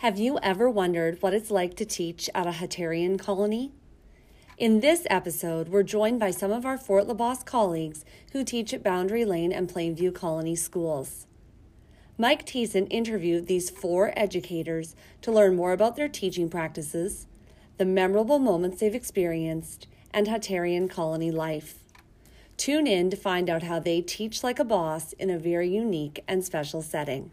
Have you ever wondered what it's like to teach at a Hutterian colony? In this episode, we're joined by some of our Fort LaBosse colleagues who teach at Boundary Lane and Plainview Colony schools. Mike Thiessen interviewed these four educators to learn more about their teaching practices, the memorable moments they've experienced, and Hutterian colony life. Tune in to find out how they teach like a boss in a very unique and special setting.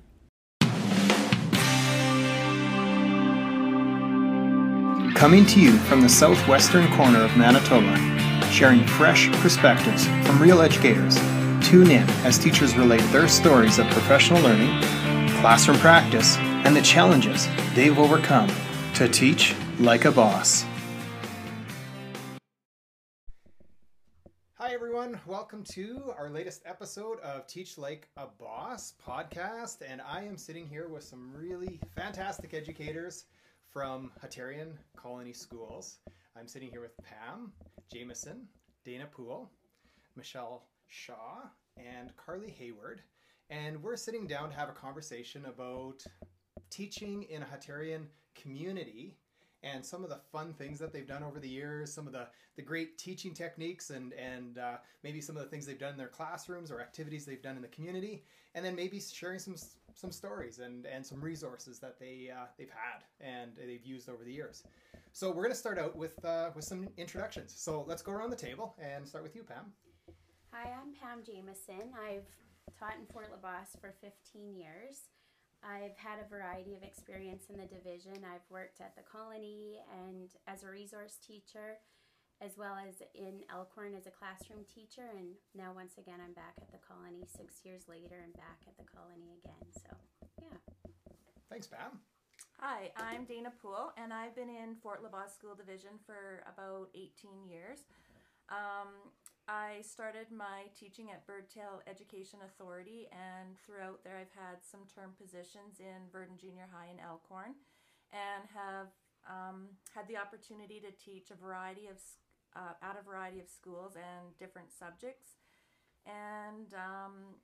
Coming to you from the southwestern corner of Manitoba, sharing fresh perspectives from real educators. Tune in as teachers relate their stories of professional learning, classroom practice, and the challenges they've overcome to teach like a boss. Hi, everyone. Welcome to our latest episode of Teach Like a Boss podcast. And I am sitting here with some really fantastic educators from Hutterian Colony Schools. I'm sitting here with Pam Jameson, Dana Poole, Michelle Shaw, and Carly Hayward. And we're sitting down to have a conversation about teaching in a Hutterian community and some of the fun things that they've done over the years, some of the, the great teaching techniques, and, and uh, maybe some of the things they've done in their classrooms or activities they've done in the community, and then maybe sharing some some stories and, and some resources that they uh, they've had and they've used over the years. So we're going to start out with uh, with some introductions. So let's go around the table and start with you, Pam. Hi, I'm Pam Jameson. I've taught in Fort LaBosse for 15 years. I've had a variety of experience in the division. I've worked at the colony and as a resource teacher, as well as in Elkhorn as a classroom teacher. And now, once again, I'm back at the colony six years later and back at the colony again. So, yeah. Thanks, Pam. Hi, I'm Dana Poole, and I've been in Fort LaBosse School Division for about 18 years. Um, I started my teaching at Birdtail Education Authority, and throughout there, I've had some term positions in Virden Junior High and Elkhorn, and have um, had the opportunity to teach a variety of uh, at a variety of schools and different subjects, and um,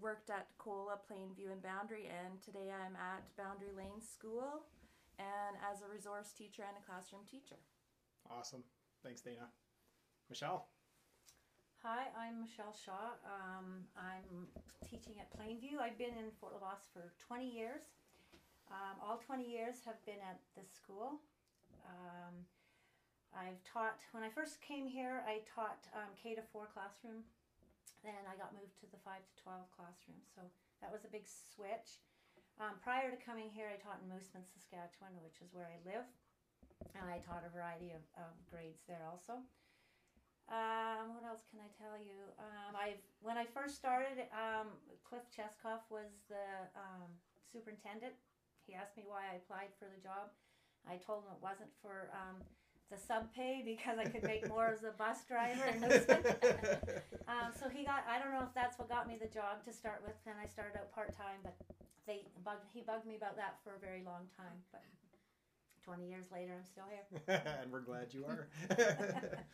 worked at Cola, Plainview, and Boundary. And today I'm at Boundary Lane School, and as a resource teacher and a classroom teacher. Awesome, thanks, Dana. Michelle. Hi, I'm Michelle Shaw. Um, I'm teaching at Plainview. I've been in Fort LaBosse for 20 years. Um, all 20 years have been at this school. Um, I've taught, when I first came here, I taught um, K to 4 classroom. Then I got moved to the 5 to 12 classroom. So that was a big switch. Um, prior to coming here, I taught in Moosomin, Saskatchewan, which is where I live. And I taught a variety of, of grades there also. Um, what else can I tell you? Um, I when I first started, um, Cliff Cheskoff was the um, superintendent. He asked me why I applied for the job. I told him it wasn't for um, the sub pay because I could make more as a bus driver in um, so he got. I don't know if that's what got me the job to start with. Then I started out part time, but they bugged. He bugged me about that for a very long time. But twenty years later, I'm still here. and we're glad you are.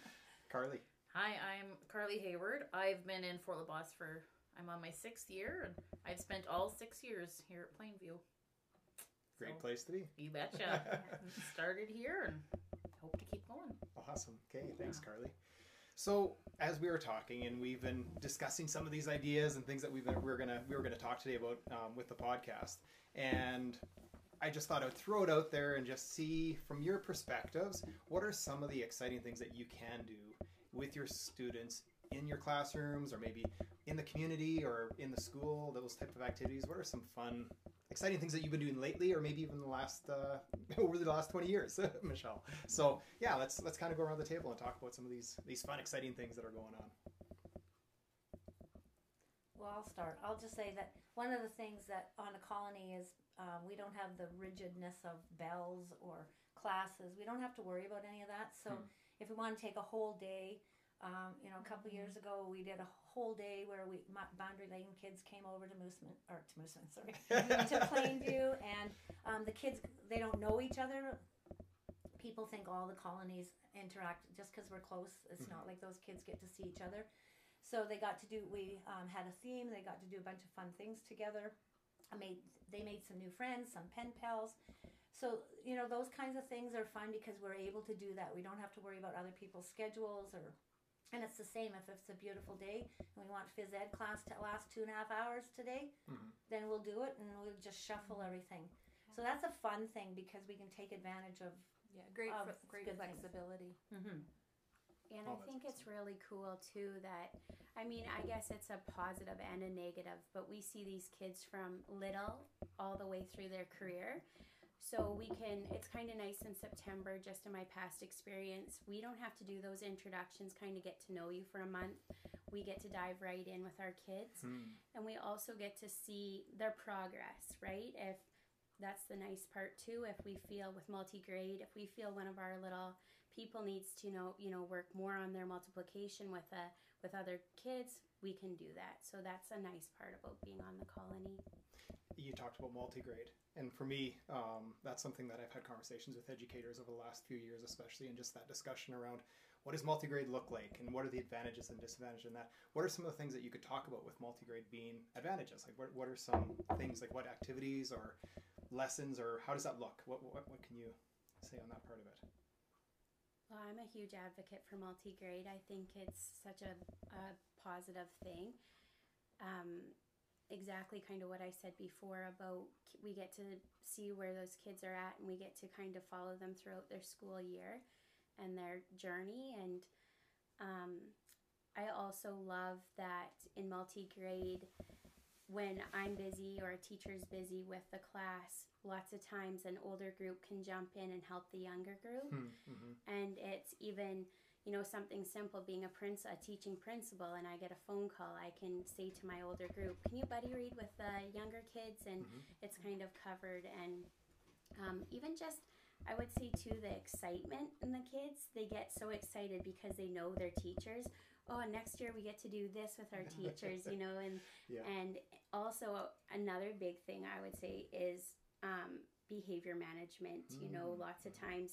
Carly. Hi, I'm Carly Hayward. I've been in Fort LaBosse for, I'm on my sixth year, and I've spent all six years here at Plainview. Great so, place to be. You betcha. Started here and hope to keep going. Awesome. Okay, thanks. Carly. So, as we were talking, and we've been discussing some of these ideas and things that we've been, we are gonna we were gonna talk today about um, with the podcast, and I just thought I'd throw it out there and just see from your perspectives what are some of the exciting things that you can do with your students in your classrooms or maybe in the community or in the school those type of activities what are some fun exciting things that you've been doing lately or maybe even the last uh, over the last 20 years michelle. So yeah let's let's kind of go around the table and talk about some of these these fun exciting things that are going on. Well i'll start. I'll just say that one of the things that on a colony is um, we don't have the rigidness of bells or classes. We don't have to worry about any of that. So hmm. if we want to take a whole day, um, you know, a couple years ago we did a whole day where we Boundary Lane kids came over to Moosomin or to Moosomin, sorry, to Plainview, and um, the kids they don't know each other. People think all the colonies interact just because we're close. It's mm-hmm. not like those kids get to see each other. So they got to do. We um, had a theme. They got to do a bunch of fun things together. I made they made some new friends, some pen pals. so you know those kinds of things are fun because we're able to do that. We don't have to worry about other people's schedules or. And it's the same if it's a beautiful day and we want phys ed class to last two and a half hours today, Mhm. then we'll do it and we'll just shuffle everything. So that's a fun thing because we can take advantage of Yeah, great, Of fl- great good things. flexibility. And Oh, I that's think it's really cool too that, I mean, I guess it's a positive and a negative, but we see these kids from little all the way through their career. So we can, it's kind of nice in September, just in my past experience. We don't have to do those introductions, kind of get to know you for a month. We get to dive right in with our kids. Hmm. And we also get to see their progress, right? If that's the nice part too. If we feel with multi-grade, if we feel one of our little people needs to know, you know, work more on their multiplication with a with other kids, we can do that. So that's a nice part about being on the colony. You talked about multi-grade. And for me um, that's something that i've had conversations with educators over the last few years especially in just that discussion around what does multi-grade look like and what are the advantages and disadvantages in that? What are some of the things that you could talk about with multi-grade being advantages? Like what, what are some things like what activities or lessons or how does that look? What, what, what can you say on that part of it? Well, I'm a huge advocate for multi-grade. I think it's such a, a positive thing. Um, exactly kind of what I said before about we get to see where those kids are at and we get to kind of follow them throughout their school year and their journey. And um, I also love that in multi-grade, when I'm busy or a teacher's busy with the class, lots of times an older group can jump in and help the younger group hmm. hmm and it's even you know something simple being a prince a teaching principal and i get a phone call i can say to my older group can you buddy read with the younger kids and Mhm. it's kind of covered and um, even just i would say too the excitement in the kids they get so excited because they know their teachers oh next year we get to do this with our teachers you know and Yeah. and also another big thing i would say is um, behavior management you know Mm. lots of times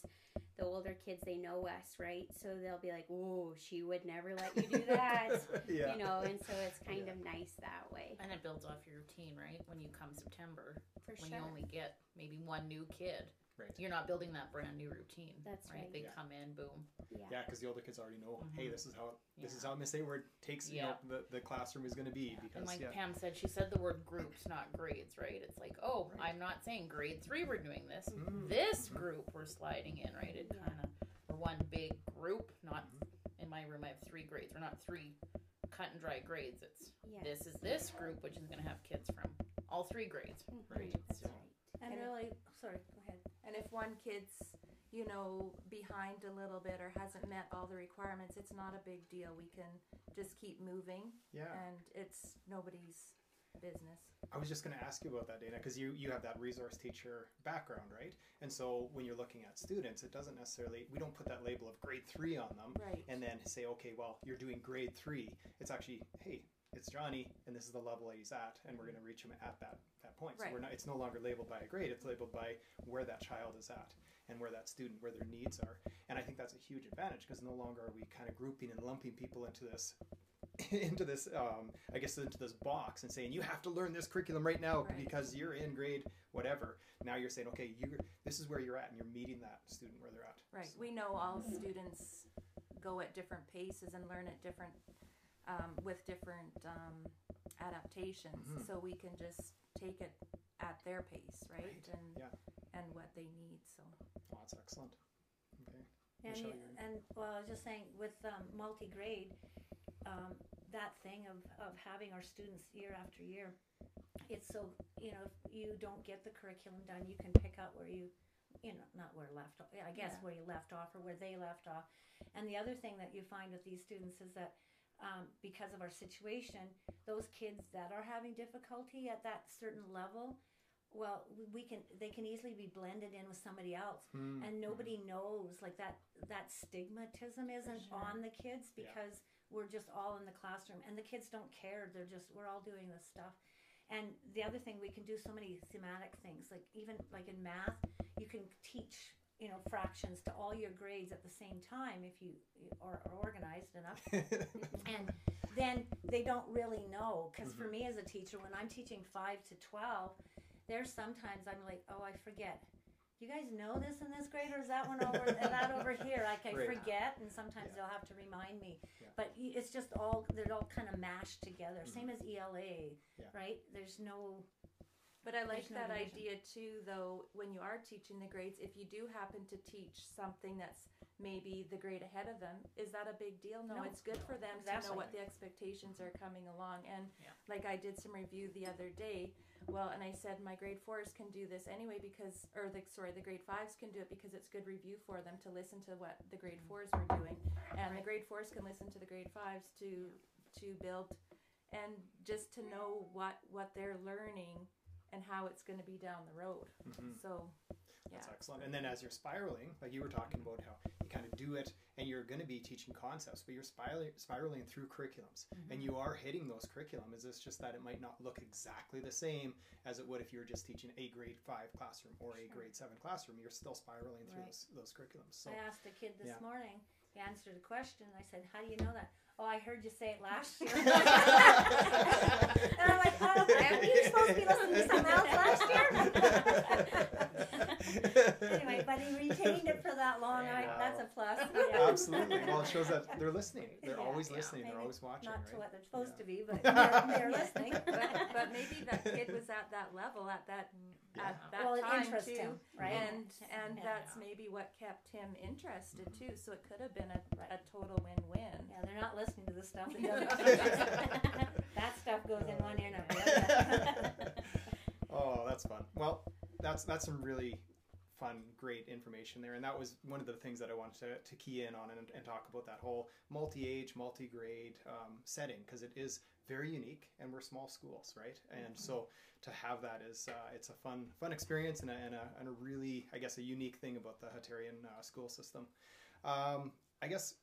the older kids they know us right? So they'll be like oh she would never let you do that. Yeah. You know and so it's kind Yeah. of nice that way. And it builds off your routine, right? When you come September, for when sure. you only get maybe one new kid, right you're not building that brand new routine. That's right. They Yeah. come in, boom. yeah yeah because the older kids already know hey Mhm. this is how this is how miss Ayward takes you know the, the classroom is going to be And because like yeah Pam said, she said the word groups, not grades, right? It's like, oh, Right. I'm not saying grade three we're doing this. Mhm. This Mhm. group we're sliding in, right? It kind of we're one big group. Not in my room. I have three grades. We're not three cut and dry grades. It's yes. this is this group, which is going to have kids from all three grades. Mhm. Right. that's So- right and And- really sorry go ahead And if one kid's, you know, behind a little bit or hasn't met all the requirements, it's not a big deal. We can just keep moving yeah and it's nobody's business. I was just going to ask you about that, Dana, because you, you have that resource teacher background, right? And so when you're looking at students, it doesn't necessarily, we don't put that label of grade three on them Right. and then say, okay, well, you're doing grade three. It's actually, hey, it's Johnny, and this is the level that he's at, and we're going to reach him at that, that point. So Right. we're not, it's no longer labeled by a grade, it's labeled by where that child is at and where that student, where their needs are. And I think that's a huge advantage because no longer are we kind of grouping and lumping people into this into this um, I guess into this box and saying you have to learn this curriculum right now Right. because you're in grade whatever. Now you're saying okay, you this is where you're at and you're meeting that student where they're at. Right. We know all students go at different paces and learn at different, um, with different um, adaptations. Mhm. So we can just take it at their pace, right? Right. And Yeah. and what they need. So Oh, that's excellent. Okay. And, Michelle, you- and well, I was just saying with um, multi-grade, um, that thing of, of having our students year after year, it's so you know if you don't get the curriculum done, you can pick up where you, you know, not where left off. I guess Yeah. where you left off or where they left off. And the other thing that you find with these students is that um, because of our situation, those kids that are having difficulty at that certain level, well, we- we can they can easily be blended in with somebody else Hmm. and nobody knows like that that stigmatism isn't Sure. on the kids Yeah. because we're just all in the classroom and the kids don't care they're just we're all doing this stuff and the other thing we can do so many thematic things like even like in math you can teach you know fractions to all your grades at the same time if you are, are organized enough and then they don't really know because for mm-hmm. me as a teacher when i'm teaching 5 to 12 there's sometimes i'm like oh i forget you guys know this in this grade, or is that one over and that over here? Like I Right. forget, and sometimes Yeah. they'll have to remind me. Yeah. But it's just all they're all kind of mashed together. Mm-hmm. Same as ELA, Yeah. right? There's no But I like There's that idea too, though, when you are teaching the grades, if you do happen to teach something that's maybe the grade ahead of them, is that a big deal? No, No. it's good for them to Exactly. know what the expectations are coming along. And Yeah. like I did some review the other day, well, and I said my grade fours can do this anyway because, or the sorry, the grade fives can do it because it's good review for them to listen to what the grade mm-hmm. fours were doing, and the grade fours can listen to the grade fives to to build and just to know what what they're learning and how it's going to be down the road. Mhm. So, yeah. That's excellent. And then as you're spiraling, like you were talking about how you kind of do it and you're going to be teaching concepts, but you're spiraling, spiraling through curriculums and you are hitting those curriculum. Is this just that it might not look exactly the same as it would if you were just teaching a grade five classroom or a grade seven classroom? You're still spiraling through Right. those, those curriculums. So I asked a kid this yeah. morning. He answered a question. I said, "How do you know that?" Oh, I heard you say it last year. and I'm like, "Oh, were you supposed to be listening to something else last year?" anyway, but he retained it for that long. I, that's a plus. Yeah. Absolutely. Well, it shows that they're listening. They're Yeah. always Yeah. listening. They're Maybe always watching. Not right? to what they're supposed Yeah. to be, but they're, they're listening. but, but maybe that kid was at that level at that at that well, it time interests too, him, right? and and Yeah. that's maybe what kept him interested too. So it could have been a, a total win-win. Yeah, they're not listening to the stuff that doesn't. that stuff goes in one ear and out the other. Oh, that's fun. Well, that's that's some really fun, great information there, and that was one of the things that I wanted to, to key in on and, and talk about that whole multi-age, multi-grade um, setting because it is very unique, and we're small schools, right? And so to have that is uh, it's a fun fun experience and a, and a and a really I guess a unique thing about the Hutterian uh, school system. Um, I guess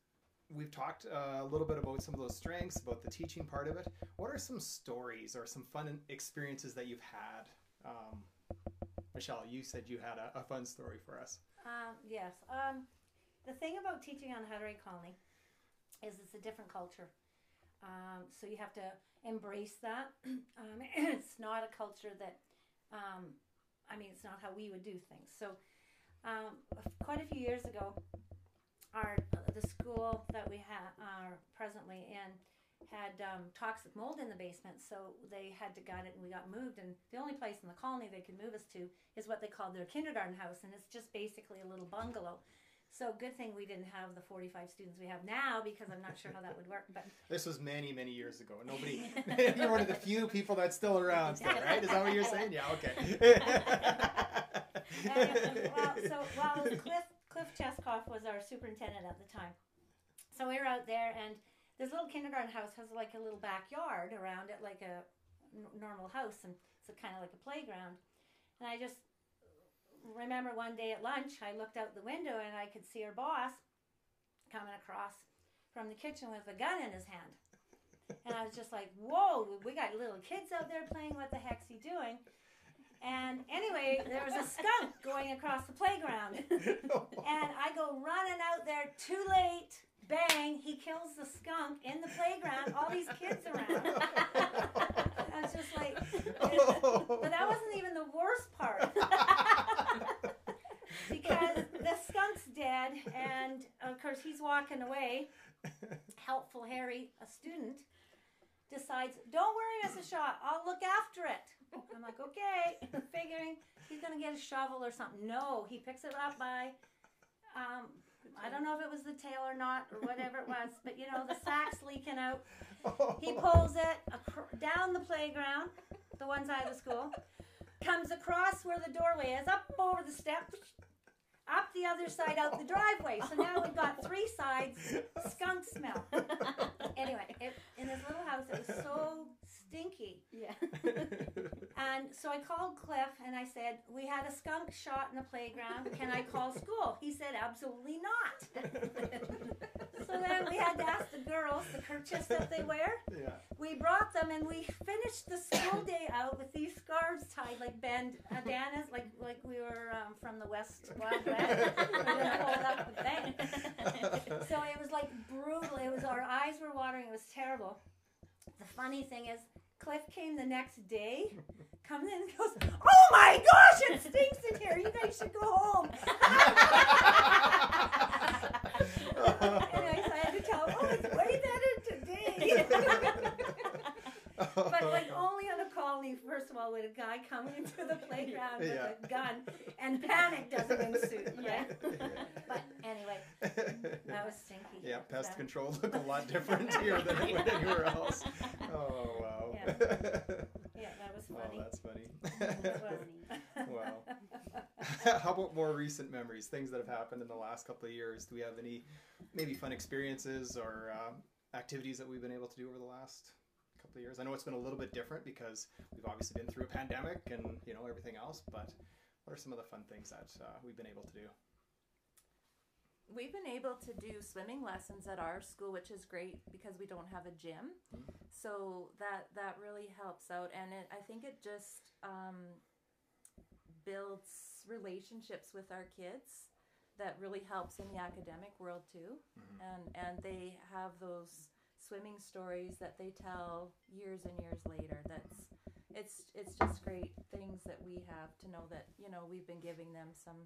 we've talked uh, a little bit about some of those strengths, about the teaching part of it. What are some stories or some fun experiences that you've had? Um, Michelle, you said you had a, a fun story for us. Um, yes. Um, the thing about teaching on Hutterite Colony is it's a different culture. Um, so you have to embrace that. Um, it's not a culture that, um, I mean, it's not how we would do things. So um, quite a few years ago, our the school that we ha- are presently in had um, toxic mold in the basement, so they had to gut it, and we got moved. And the only place in the colony they could move us to is what they called their kindergarten house, and it's just basically a little bungalow. So good thing we didn't have the 45 students we have now because I'm not sure how that would work. But This was many, many years ago. And nobody, you're one of the few people that's still around, still, right? Is that what you're saying? Yeah, okay. well, so well, Cliff Cliff Cheskoff was our superintendent at the time. So we were out there, and this little kindergarten house has like a little backyard around it, like a n- normal house, and it's kind of like a playground. And I just remember one day at lunch, I looked out the window and I could see our boss coming across from the kitchen with a gun in his hand. And I was just like, whoa, we got little kids out there playing. What the heck's he doing? And anyway, there was a skunk going across the playground. and I go running out there too late. Bang, he kills the skunk in the playground, all these kids around. I was just like, but that wasn't even the worst part. because the skunk's dead, and of course, he's walking away. Helpful Harry, a student, decides, Don't worry, Mrs. Shaw, I'll look after it. I'm like, Okay, figuring he's going to get a shovel or something. No, he picks it up by, um, I don't know if it was the tail or not, or whatever it was, but you know, the sack's leaking out. He pulls it acro- down the playground, the one side of the school, comes across where the doorway is, up over the steps, up the other side out the driveway. So now we've got three sides, skunk smell. Anyway, it, in this little house, it was so stinky. Yeah. And so I called Cliff and I said, We had a skunk shot in the playground. Can I call school? He said, Absolutely not. so then we had to ask the girls the kerchiefs that they wear. yeah. We brought them and we finished the school day out with these scarves tied like bandanas, like like we were um, from the West Wild West. we pulled up with thing. So it was like brutal. It was our eyes were watering. It was terrible. The funny thing is, Cliff came the next day, comes in and goes, "Oh my gosh, it stinks in here. You guys should go home." Anyways, I had to tell him, "Oh, it's way better today." but like only on a colony, first of all, would a guy come into the playground with a gun and panic doesn't ensue, right? But anyway, that was stinky. yeah, pest So- control look a lot different here than it would anywhere else. Oh wow. Yeah. Yeah, that was Oh, funny. that's funny. That's funny. wow. How about more recent memories, things that have happened in the last couple of years? Do we have any maybe fun experiences or uh, activities that we've been able to do over the last couple of years? I know it's been a little bit different because we've obviously been through a pandemic and you know everything else, but what are some of the fun things that uh, we've been able to do? We've been able to do swimming lessons at our school, which is great because we don't have a gym. So that that really helps out, and it, I think it just um, builds relationships with our kids. That really helps in the academic world too, and and they have those swimming stories that they tell years and years later. That's it's it's just great things that we have to know that you know we've been giving them some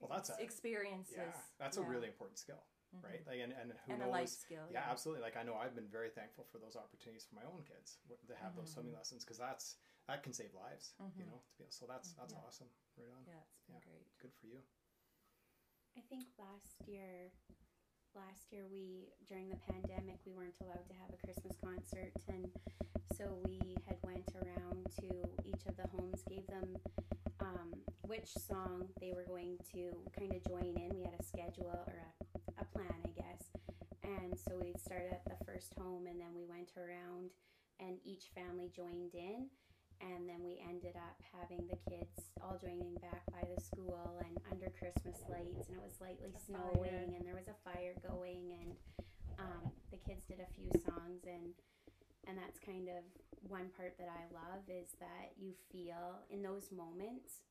Well, that's a experiences. yeah, that's a really important skill, right? Like, and, and who and knows? a life skill. yeah, absolutely. Like I know I've been very thankful for those opportunities for my own kids to have those swimming lessons because that's that can save lives. You Mhm. know, to be, so that's that's Yeah. awesome. Right on. Yeah, it's been Yeah. great. Good for you. I think last year, last year we during the pandemic we weren't allowed to have a Christmas concert, and so we had went around to each of the homes, gave them um, which song they were going to kind of join in. We had a schedule or a, a plan, I guess, and so we started at the first home, and then we went around, and each family joined in. And then we ended up having the kids all joining back by the school and under Christmas lights, and it was lightly A snowing, fire. and there was a fire going, and um, the kids did a few songs, and and that's kind of one part that I love is that you feel in those moments,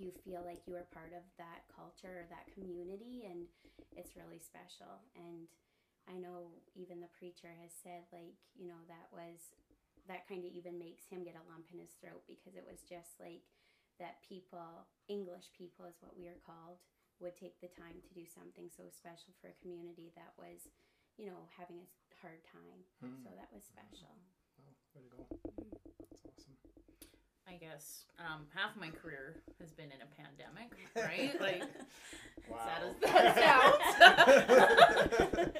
you feel like you are part of that culture or that community, and it's really special. And I know even the preacher has said like you know that was that kind of even makes him get a lump in his throat because it was just like that people english people is what we are called would take the time to do something so special for a community that was you know having a hard time Hmm. so that was special Wow, way to go. That's awesome. I guess um, half my career has been in a pandemic, right? Like sad as that sounds.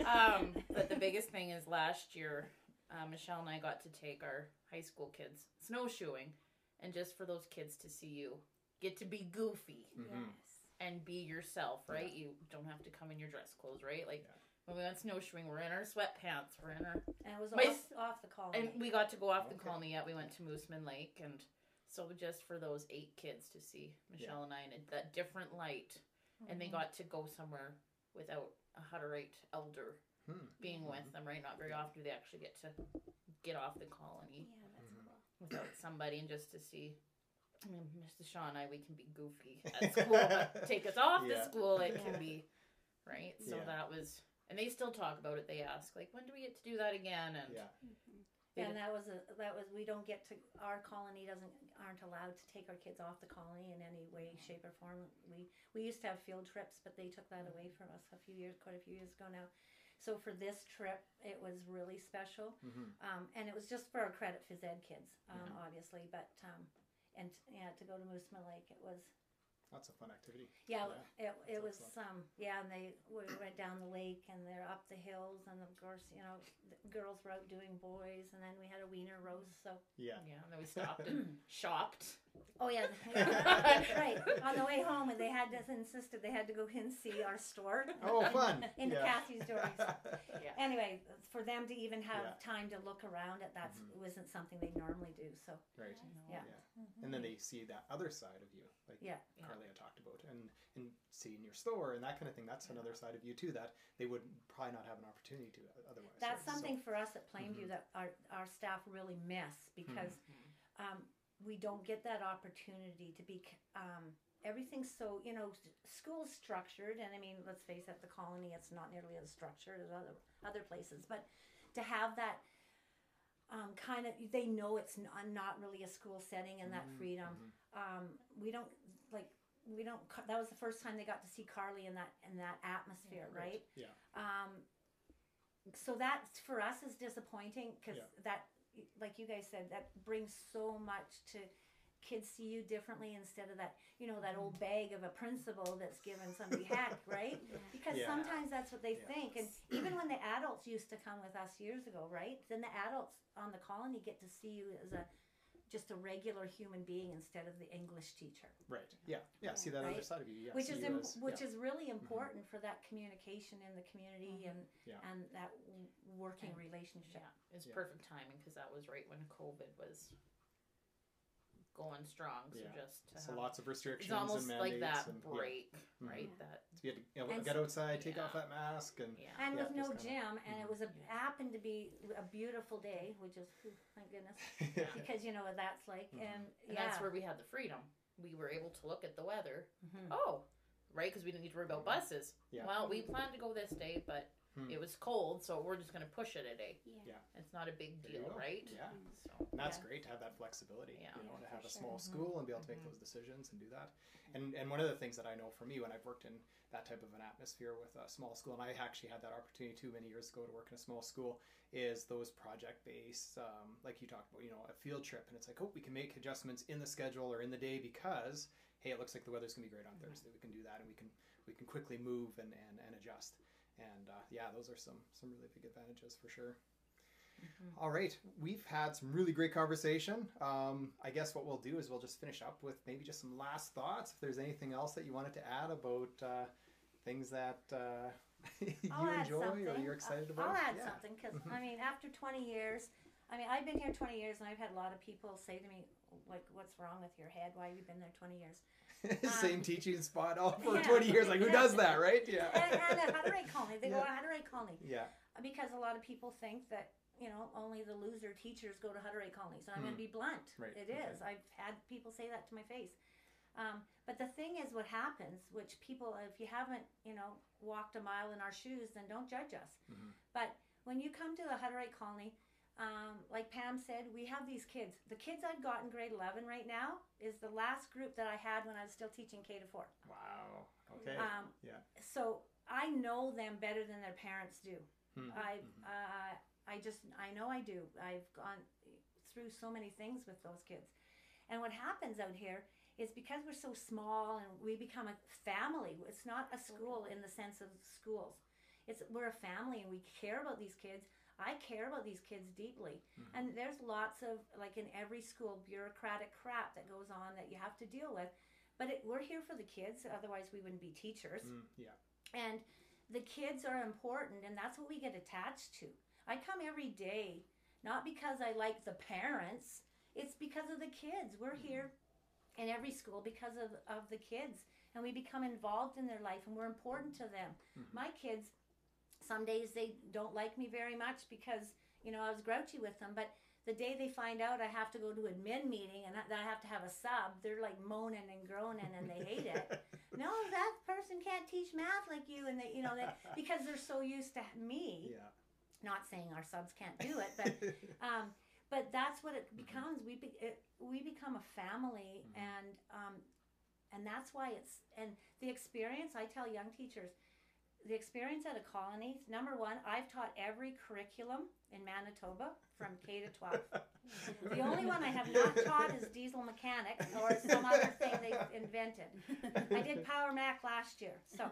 um, but the biggest thing is last year, uh, Michelle and I got to take our high school kids snowshoeing, and just for those kids to see you get to be goofy Mhm. and be yourself, right? You don't have to come in your dress clothes, right? Like Yeah. when we went snowshoeing, we're in our sweatpants, we're in our And it was My off, off the colony. and we got to go off the Okay. colony. Yeah, we went to Moosomin Lake, and so just for those eight kids to see Michelle and I in that different light, and they got to go somewhere without a Hutterite elder Hmm. being with them. Right? Not very often do they actually get to get off the colony yeah that's Mhm. cool without somebody, and just to see. I mean, Mr. Shaw and I, we can be goofy at school, but take us off Yeah. the school, it Yeah. can be, right? So Yeah. that was, and they still talk about it. They ask, like, when do we get to do that again? And Yeah. they and that was a that was we don't get to our colony doesn't aren't allowed to take our kids off the colony in any way shape or form we we used to have field trips but they took that away from us a few years quite a few years ago now so for this trip it was really special Mhm. um, and it was just for our credit phys ed kids um, obviously but um, and yeah to go to Moosomin Lake it was That's a fun activity. yeah, Yeah, it, it that's was excellent. um yeah, and they we went down the lake and they're up the hills and of course you know the girls were out doing boys and then we had a wiener roast so Yeah. Yeah, and then we stopped and shopped. Oh yeah, yeah, right on the way home and they had to insisted they had to go in and see our store Oh, fun. in yeah. Kathy's Dories. Yeah. Anyway, for them to even have Yeah. time to look around it, that's Mhm. wasn't something they normally do. So right. Yeah. And then they see that other side of you, like Yeah. Yeah. Carly had talked about, and and see in your store and that kind of thing. That's another side of you too that they would probably not have an opportunity to otherwise. that's right? So- something for us at Plainview Mhm. that our our staff really miss because um, we don't get that opportunity to be. Um, everything's so you know, school's structured, and I mean, let's face it, the colony it's not nearly as structured as other other places, but to have that um, kind of they know it's not, not really a school setting and that Mhm, freedom. Um, we don't like we don't. That was the first time they got to see Carly in that in that atmosphere, right? Yeah. Um, so that for us is disappointing because Yeah. that, like you guys said, that brings so much to kids see you differently instead of that, you know, that old mm-hmm. bag of a principal that's given somebody heck, right? Because Yeah. sometimes that's what they Yeah. think. And even when the adults used to come with us years ago, right? Then the adults on the colony get to see you as a just a regular human being instead of the English teacher Right. Yeah. Yeah. See that Right. other side of you. Yeah. which see is Im- as- which yeah. is really mm-hmm. important for that communication in the community mm-hmm. and Yeah. and that working And- relationship. Yeah, it's Yeah. perfect timing because that was right when COVID was going strong. So Yeah. just to So have, lots of restrictions it's almost and like mandates that and, yeah. break, Mhm. right? That So you had to you know, And get outside, take off that mask, and yeah. And Yeah, with no just kinda- gym, and it was a happened to be a beautiful day, which is whew, thank goodness, because you know what that's like, Mhm. and And that's where we had the freedom. We were able to look at the weather. Mhm. Oh, right, because we didn't need to worry about buses. Yeah. Well, we planned to go this day, but Hmm. it was cold, so we're just going to push it a day. Yeah. Yeah. It's not a big There deal, right? Yeah. So And that's yeah. great to have that flexibility. Yeah. You know, Yeah, to have a sure. small Mhm. school and be able to make Mhm. those decisions and do that. And and one of the things that I know for me when I've worked in that type of an atmosphere with a small school, and I actually had that opportunity too many years ago to work in a small school, is those project based, um, like you talked about, you know, a field trip, and it's like, oh, we can make adjustments in the schedule or in the day because hey, it looks like the weather's gonna be great on Thursday. We can do that, and we can we can quickly move and and, and adjust. And uh, yeah, those are some some really big advantages for sure. All right, we've had some really great conversation. Um, I guess what we'll do is we'll just finish up with maybe just some last thoughts. If there's anything else that you wanted to add about uh, things that uh, you enjoy or you're excited I'll- about, I'll add yeah. something because Mhm. I mean, after 20 years, I mean, I've been here 20 years, and I've had a lot of people say to me, like, "What's wrong with your head? Why have you been there 20 years?" Same Um, teaching spot all for yeah. 20 years. Like, who does that, right? and, Yeah. and at Hutterite Colony, they go Yeah. to Hutterite Colony yeah. because a lot of people think that you know only the loser teachers go to Hutterite colonies. And I'm going Hmm. to be blunt. Right, It okay. is. I've had people say that to my face. Um, but the thing is, what happens, which people, if you haven't, you know, walked a mile in our shoes, then don't judge us. Mhm. But when you come to the Hutterite colony, um, like Pam said, we have these kids. The kids I've got in grade 11 right now is the last group that I had when I was still teaching K to 4. Wow. Okay. Um, Yeah. So I know them better than their parents do. Hmm. I Mhm. uh, I just I know I do. I've gone through so many things with those kids, and what happens out here is because we're so small and we become a family. It's not a school in the sense of schools. It's we're a family and we care about these kids. I care about these kids deeply, Mhm. and there's lots of like in every school bureaucratic crap that goes on that you have to deal with. But it, we're here for the kids. Otherwise, we wouldn't be teachers. Mm, yeah. And the kids are important, and that's what we get attached to. I come every day, not because I like the parents, it's because of the kids. We're here in every school because of, of the kids, and we become involved in their life, and we're important to them. Mhm. My kids, some days they don't like me very much because, you know, I was grouchy with them, but the day they find out I have to go to admin meeting and that I have to have a sub, they're like moaning and groaning and they hate it no, that person can't teach math like you, and they, you know, they, because they're so used to me. yeah. Not saying our subs can't do it, but um, but that's what it becomes. We be, it, we become a family, Mhm. and um, and that's why it's and the experience. I tell young teachers, the experience at a colony. Number one, I've taught every curriculum in Manitoba from K to twelve. The only one I have not taught is diesel mechanics or some other thing they've invented. I did Power Mac last year, so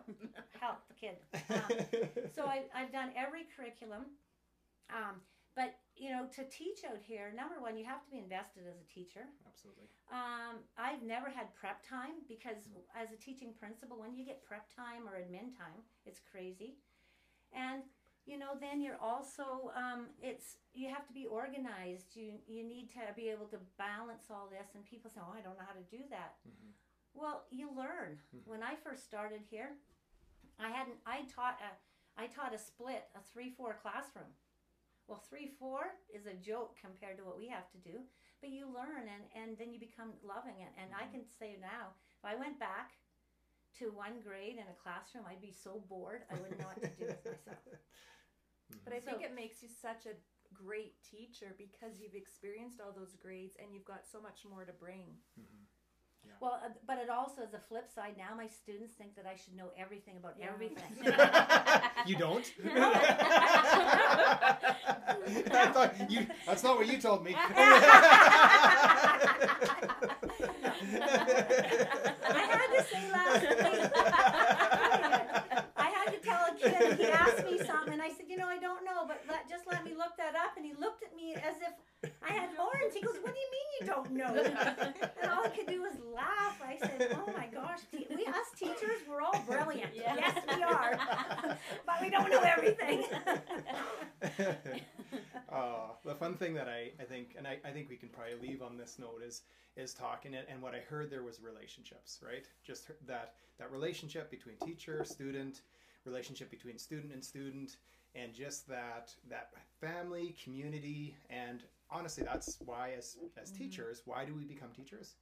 help the kid. Um, so I, I've done every curriculum. Um, but, you know, to teach out here, number one, you have to be invested as a teacher. Absolutely. Um, I've never had prep time because as a teaching principal, when you get prep time or admin time, it's crazy. And you know, then you're also um, it's you have to be organized. You you need to be able to balance all this. And people say, "Oh, I don't know how to do that." Mhm. Well, you learn. Mhm. When I first started here, I hadn't. I taught a I taught a split a three four classroom. Well, three four is a joke compared to what we have to do but you learn and, and then you become loving it. And I Mhm. can say now, if I went back to one grade in a classroom, I'd be so bored I wouldn't know what to do with myself. But I think So- it makes you such a great teacher because you've experienced all those grades and you've got so much more to bring. Well, uh, but it also is a flip side. Now my students think that I should know everything about Yeah. everything. you don't? I thought you, that's not what you told me. I had to say last week. I had to tell a kid. He asked me something, and I said, "You know, I don't know, but let, just let me look that up." And he looked at me as if I had horns. He goes, "What do you mean you don't know?" And all I could do was laugh. I said, "Oh my gosh, te- we us teachers, we're all brilliant. Yeah. Yes, we are, but we don't know everything." uh, the fun thing that I, I think, and I, I think we can probably leave on this note is is talking it. And what I heard there was relationships, right? Just that that relationship between teacher, student, relationship between student and student, and just that that family, community, and honestly, that's why as as teachers, why do we become teachers?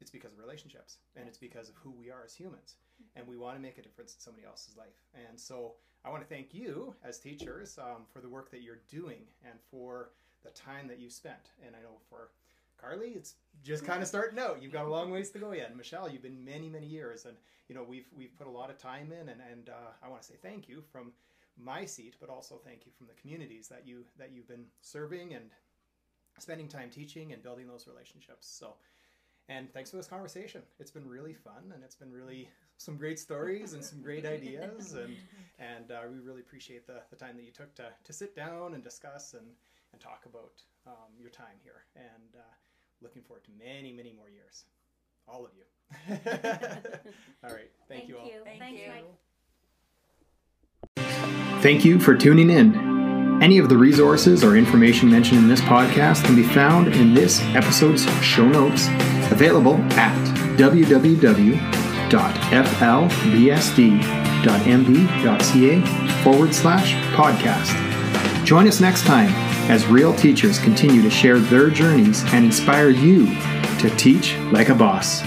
It's because of relationships, and it's because of who we are as humans, and we want to make a difference in somebody else's life. And so, I want to thank you as teachers um, for the work that you're doing and for the time that you spent. And I know for Carly, it's just kind of starting out. You've got a long ways to go yet. And Michelle, you've been many, many years, and you know we've we've put a lot of time in. And and uh, I want to say thank you from my seat, but also thank you from the communities that you that you've been serving and spending time teaching and building those relationships. So. And thanks for this conversation. It's been really fun, and it's been really some great stories and some great ideas, and and uh, we really appreciate the, the time that you took to, to sit down and discuss and, and talk about um, your time here. And uh, looking forward to many, many more years. All of you. all right. Thank, you all. Thank Thanks, you. Mike. Thank you for tuning in. Any of the resources or information mentioned in this podcast can be found in this episode's show notes, available at www.flbsd.mb.ca forward slash podcast. Join us next time as real teachers continue to share their journeys and inspire you to teach like a boss.